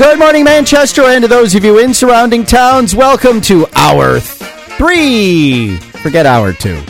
Good morning, Manchester, and to those of you in surrounding towns, welcome to hour three. Forget hour two.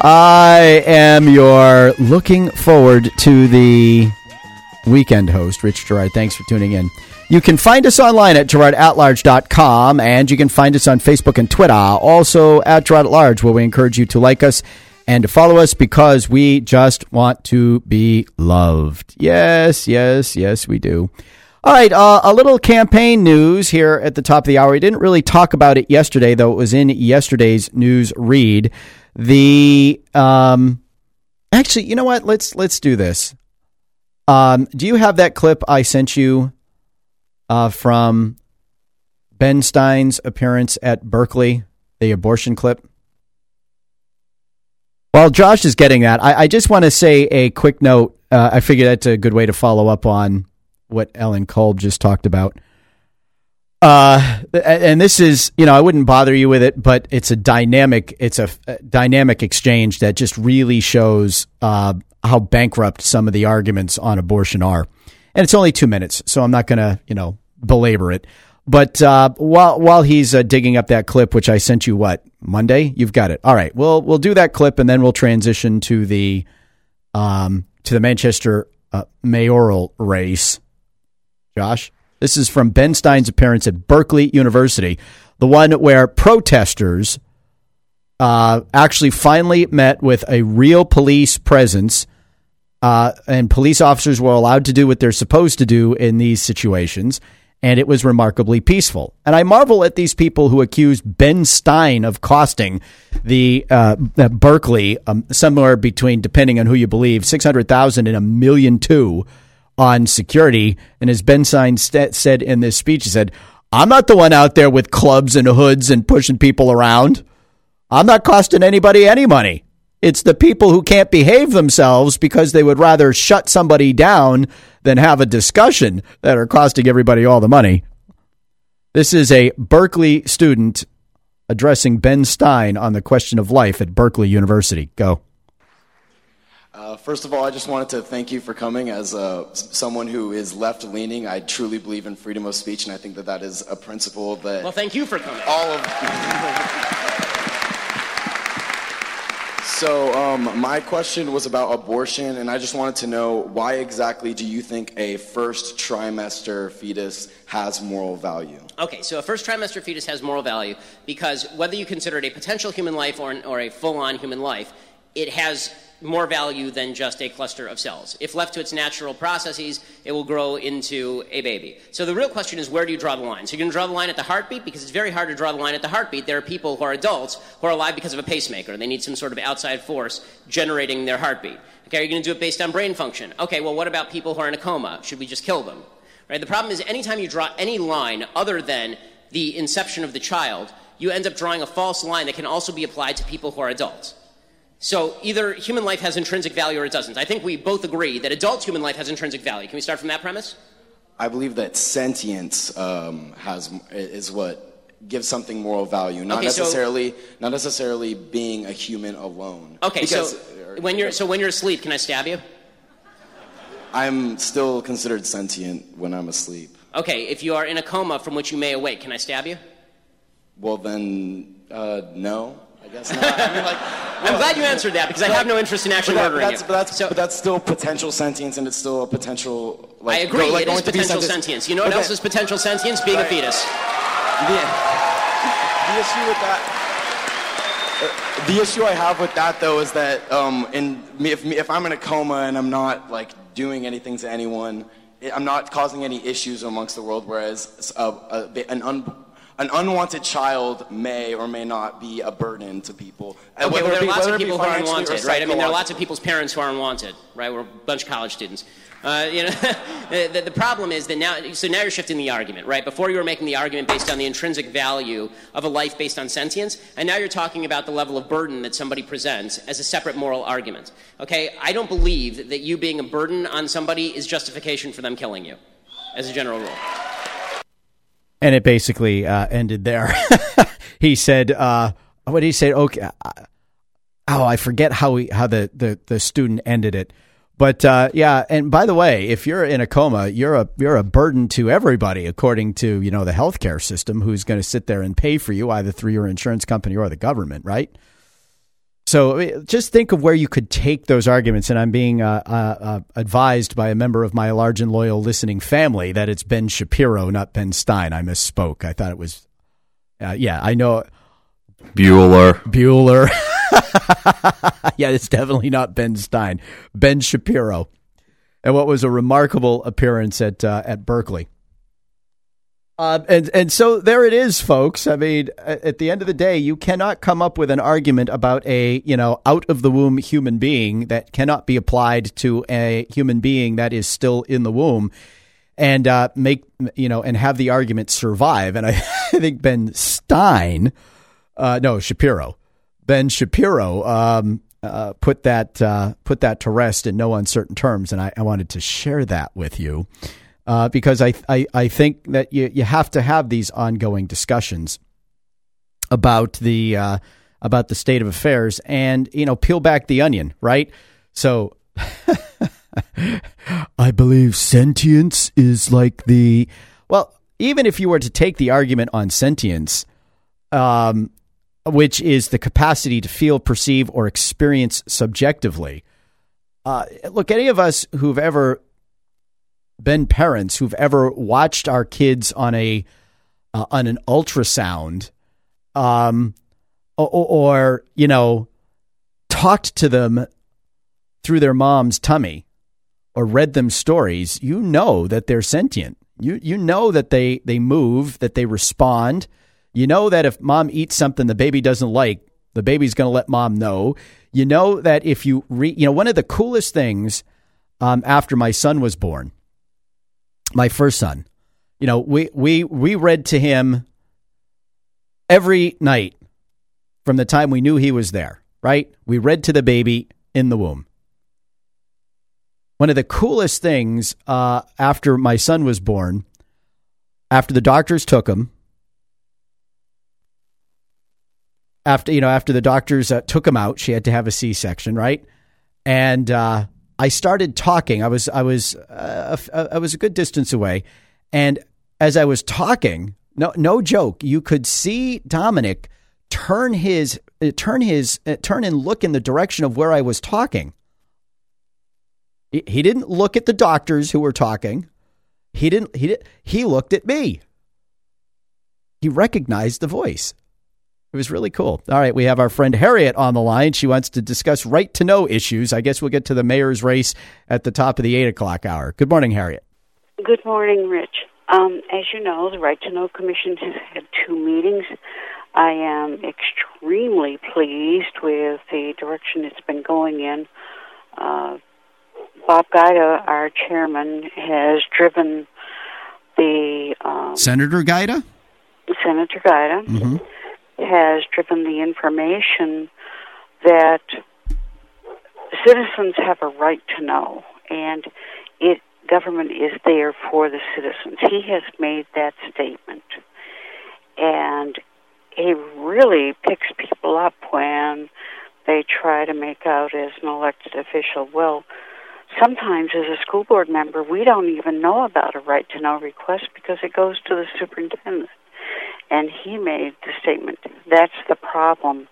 I am your looking forward to the weekend host, Rich Girard. Thanks for tuning in. You can find us online at girardatlarge.com, and you can find us on Facebook and Twitter, also at Girard at Large, where we encourage you to like us and to follow us because we just want to be loved. Yes, yes, yes, we do. All right, uh, a little campaign news here at the top of the hour. We didn't really talk about it yesterday, though it was in yesterday's news read. The um, actually, you know what? Let's let's do this. Um, do you have that clip I sent you uh, from Ben Stein's appearance at Berkeley, the abortion clip? While Josh is getting that, I, I just want to say a quick note. Uh, I figure that's a good way to follow up on what Ellen Kolb just talked about. Uh, and this is, you know, I wouldn't bother you with it, but it's a dynamic, it's a, dynamic exchange that just really shows uh, how bankrupt some of the arguments on abortion are. And it's only two minutes, so I'm not going to, you know, belabor it. But uh, while while he's uh, digging up that clip, which I sent you, what Monday? You've got it. All right. We'll we'll do that clip, and then we'll transition to the um, to the Manchester uh, mayoral race. Josh, this is from Ben Stein's appearance at Berkeley University, the one where protesters uh, actually finally met with a real police presence. Uh, and police officers were allowed to do what they're supposed to do in these situations and it was remarkably peaceful. And I marvel at these people who accuse Ben Stein of costing the uh, Berkeley um, somewhere between, depending on who you believe, six hundred thousand and a million two on security. And as Ben Stein st- said in this speech, he said, "I'm not the one out there with clubs and hoods and pushing people around. I'm not costing anybody any money." It's the people who can't behave themselves because they would rather shut somebody down than have a discussion that are costing everybody all the money. This is a Berkeley student addressing Ben Stein on the question of life at Berkeley University. Go. Uh, first of all, I just wanted to thank you for coming. As uh, someone who is left leaning, I truly believe in freedom of speech, and I think that that is a principle that. Well, thank you for coming. All of. So, um, my question was about abortion, and I just wanted to know why exactly do you think a first trimester fetus has moral value? Okay, so a first trimester fetus has moral value because whether you consider it a potential human life or, an, or a full on human life, it has more value than just a cluster of cells. If left to its natural processes, it will grow into a baby. So the real question is where do you draw the line? So you're going to draw the line at the heartbeat because it's very hard to draw the line at the heartbeat. There are people who are adults who are alive because of a pacemaker. They need some sort of outside force generating their heartbeat. Okay, are you going to do it based on brain function? Okay, well, what about people who are in a coma? Should we just kill them? Right? The problem is anytime you draw any line other than the inception of the child, you end up drawing a false line that can also be applied to people who are adults. So either human life has intrinsic value or it doesn't. I think we both agree that adult human life has intrinsic value. Can we start from that premise? I believe that sentience um, has is what gives something moral value, not Okay, so- necessarily not necessarily being a human alone. Okay, Because- so when you're so when you're asleep, can I stab you? I'm still considered sentient when I'm asleep. Okay, if you are in a coma from which you may awake, can I stab you? Well, then, uh, no. I guess not. I mean, like, I'm glad you answered that because I have no interest in actually but, that- murdering that's, you. but, that's, so but that's still potential sentience, and it's still a potential. Like, I agree. go- like it going is to potential sentience. You know what Okay. else is potential sentience? Being a fetus. The, the issue with that. uh, The issue I have with that though is that um, in me, if, me, if I'm in a coma and I'm not like doing anything to anyone, I'm not causing any issues amongst the world. Whereas a, a, an, un, an unwanted child may or may not be a burden to people. Okay, whether well, there are be- lots of people who are unwanted, right? I mean, there are lots of people's parents who are unwanted, right? We're a bunch of college students. Uh, you know, the, the problem is that now, so now you're shifting the argument, right? Before you were making the argument based on the intrinsic value of a life based on sentience, and now you're talking about the level of burden that somebody presents as a separate moral argument. Okay, I don't believe that you being a burden on somebody is justification for them killing you, as a general rule. And it basically uh, ended there. he said, uh, "What did he say?" Okay, uh, oh, I forget how he, how the, the the student ended it, But uh, yeah, and by the way, if you're in a coma, you're a you're a burden to everybody, according to you know the healthcare system, who's going to sit there and pay for you either through your insurance company or the government, right? So just think of where you could take those arguments. And I'm being uh, uh, uh, advised by a member of my large and loyal listening family that it's Ben Shapiro, not Ben Stein. I misspoke. I thought it was, uh, yeah, I know. Bueller. Bueller. yeah, it's definitely not Ben Stein. Ben Shapiro. And what was a remarkable appearance at uh, at Berkeley. Uh, and and so there it is, folks. I mean, at the end of the day, you cannot come up with an argument about a you know out of the womb human being that cannot be applied to a human being that is still in the womb, and uh, make you know and have the argument survive. And I, I think Ben Stein, uh, no Shapiro, Ben Shapiro um, uh, put that uh, put that to rest in no uncertain terms, and I, I wanted to share that with you uh, because I, I, I think that you, you have to have these ongoing discussions about the uh, about the state of affairs and you know peel back the onion right? So I believe sentience is like the well even if you were to take the argument on sentience um, which is the capacity to feel perceive or experience subjectively uh, look any of us who've ever been parents who've ever watched our kids on a uh, on an ultrasound, um, or, or you know, talked to them through their mom's tummy, or read them stories, you know that they're sentient. You you know that they they move, that they respond. You know that if mom eats something the baby doesn't like, the baby's going to let mom know. You know that if you re, you know one of the coolest things um, after my son was born my first son. You know, we we we read to him every night from the time we knew he was there, right? We read to the baby in the womb. One of the coolest things uh, after my son was born, after the doctors took him, after you know, after the doctors uh, took him out, she had to have a C section, right? And uh, I started talking. I was I was uh, I was a good distance away, and as I was talking, no no joke, you could see Dominic turn his uh, turn his uh, turn and look in the direction of where I was talking. He, he didn't look at the doctors who were talking. He didn't he did, he looked at me. He recognized the voice. It was really cool. All right, we have our friend Harriet on the line. She wants to discuss right to know issues. I guess we'll get to the mayor's race at the top of the eight o'clock hour. Good morning, Harriet. Good morning, Rich. Um, as you know, the Right to Know Commission has had two meetings. I am extremely pleased with the direction it's been going in. Uh, Bob Giuda, our chairman, has driven the um, Senator Giuda. Senator Giuda. Mm-hmm has driven the information that citizens have a right to know, and it government is there for the citizens. He has made that statement, and he really picks people up when they try to make out as an elected official. Well, sometimes as a school board member, we don't even know about a right to know request because it goes to the superintendent. And he made the statement that's the problem.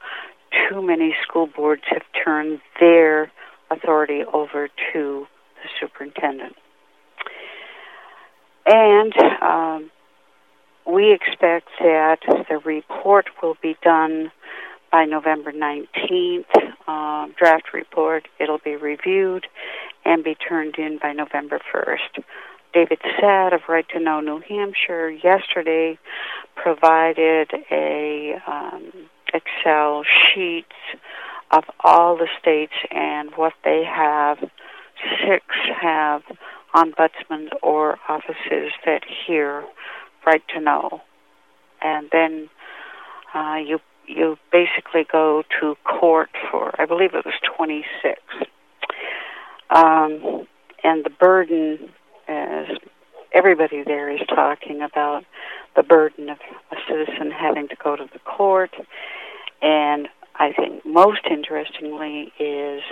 Too many school boards have turned their authority over to the superintendent. And um, we expect that the report will be done by November 19th, uh, draft report. It'll be reviewed and be turned in by November 1st. David Saad of Right to Know New Hampshire yesterday provided a um, Excel sheet of all the states and what they have. Six have ombudsmen or offices that hear Right to Know, and then uh, you you basically go to court for I believe it was 26. Um, and the burden as everybody there is talking about the burden of a citizen having to go to the court. And I think most interestingly is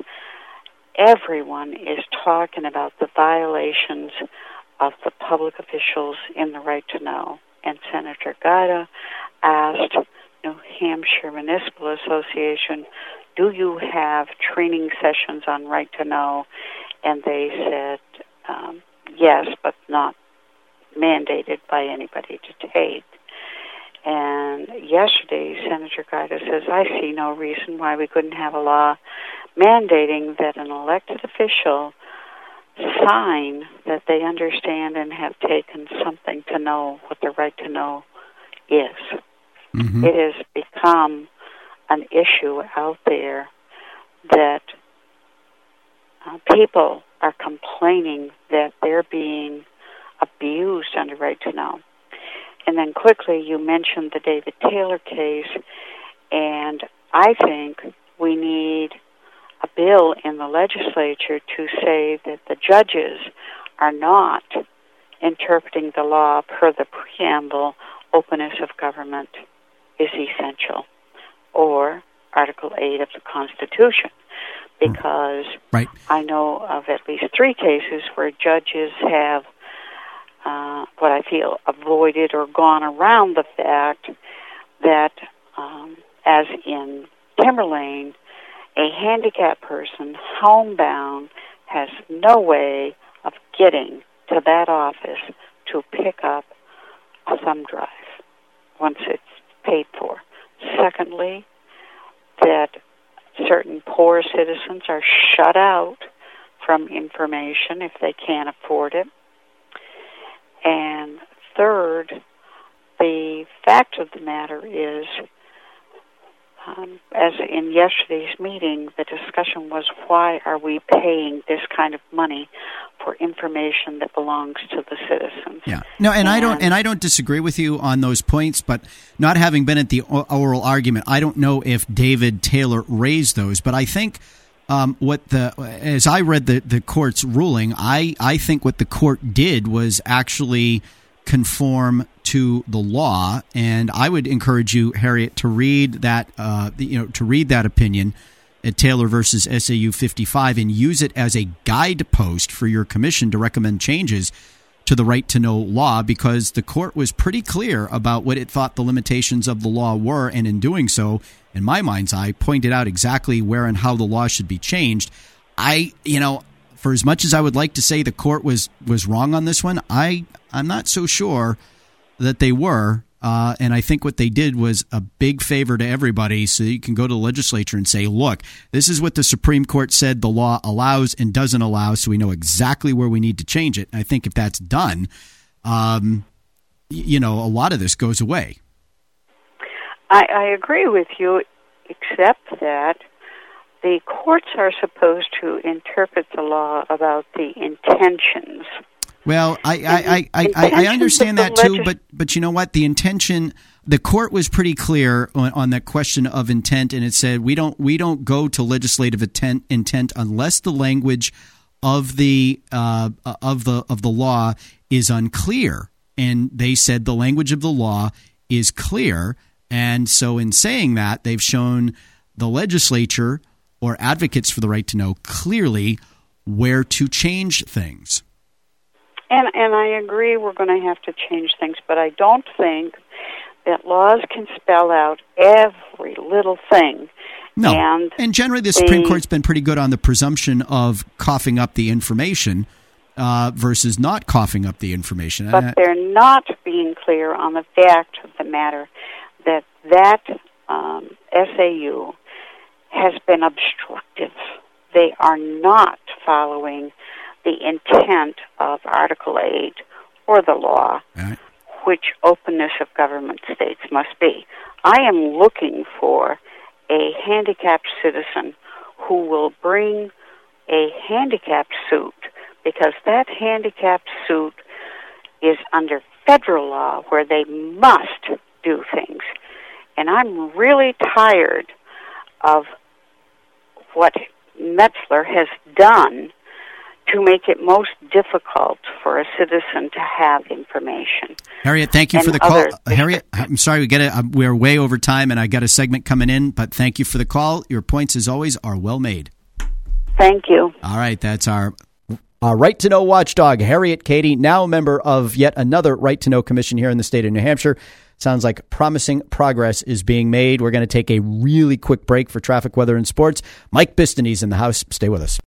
everyone is talking about the violations of the public officials in the right to know. And Senator Giuda asked New Hampshire Municipal Association, do you have training sessions on right to know? And they said, um, yes, but not mandated by anybody to take. And yesterday, Senator Giuda says, I see no reason why we couldn't have a law mandating that an elected official sign that they understand and have taken something to know what the right to know is. Mm-hmm. It has become an issue out there that uh, people are complaining that they're being abused under right to know. And then quickly, you mentioned the David Taylor case, and I think we need a bill in the legislature to say that the judges are not interpreting the law per the preamble openness of government is essential or article 8 of the constitution because right. i know of at least three cases where judges have uh, what i feel avoided or gone around the fact that um, as in timberlane a handicapped person, homebound, has no way of getting to that office to pick up a thumb drive once it's paid for. Secondly, that certain poor citizens are shut out from information if they can't afford it. And third, the fact of the matter is um, as in yesterday's meeting, the discussion was why are we paying this kind of money for information that belongs to the citizens? Yeah, no, and, and I don't, and I don't disagree with you on those points. But not having been at the oral argument, I don't know if David Taylor raised those. But I think um, what the as I read the the court's ruling, I I think what the court did was actually conform to the law. And I would encourage you, Harriet, to read that uh, you know to read that opinion at Taylor versus SAU 55 and use it as a guidepost for your commission to recommend changes to the right to know law because the court was pretty clear about what it thought the limitations of the law were, and in doing so, in my mind's eye, pointed out exactly where and how the law should be changed. I, you know, for as much as I would like to say the court was was wrong on this one, I I'm not so sure that they were. Uh, and I think what they did was a big favor to everybody so you can go to the legislature and say, look, this is what the Supreme Court said the law allows and doesn't allow, so we know exactly where we need to change it. And I think if that's done, um, you know, a lot of this goes away. I, I agree with you, except that the courts are supposed to interpret the law about the intentions well, I I, I, I, I understand that too, but but you know what? The intention the court was pretty clear on, on, that question of intent, and it said we don't we don't go to legislative intent, intent unless the language of the uh, of the of the law is unclear. And they said the language of the law is clear, and so in saying that, they've shown the legislature or advocates for the right to know clearly where to change things. And and I agree we're going to have to change things, but I don't think that laws can spell out every little thing. No. And, and generally, the Supreme Court's been pretty good on the presumption of coughing up the information uh, versus not coughing up the information. But they're not being clear on the fact of the matter that that um, SAU has been obstructive. They are not following the intent of Article 8 or the law, right. which openness of government states must be. I am looking for a handicapped citizen who will bring a handicapped suit because that handicapped suit is under federal law where they must do things. And I'm really tired of what Metzler has done to make it most difficult for a citizen to have information. Harriet, thank you and for the call. Harriet, I'm sorry we get it. Um, we're way over time, and I got a segment coming in, but thank you for the call. Your points, as always, are well made. Thank you. All right, that's our uh, right to know watchdog, Harriet Cady, now a member of yet another right to know commission here in the state of New Hampshire. Sounds like promising progress is being made. We're going to take a really quick break for traffic, weather, and sports. Mike Bistany's in the house. Stay with us.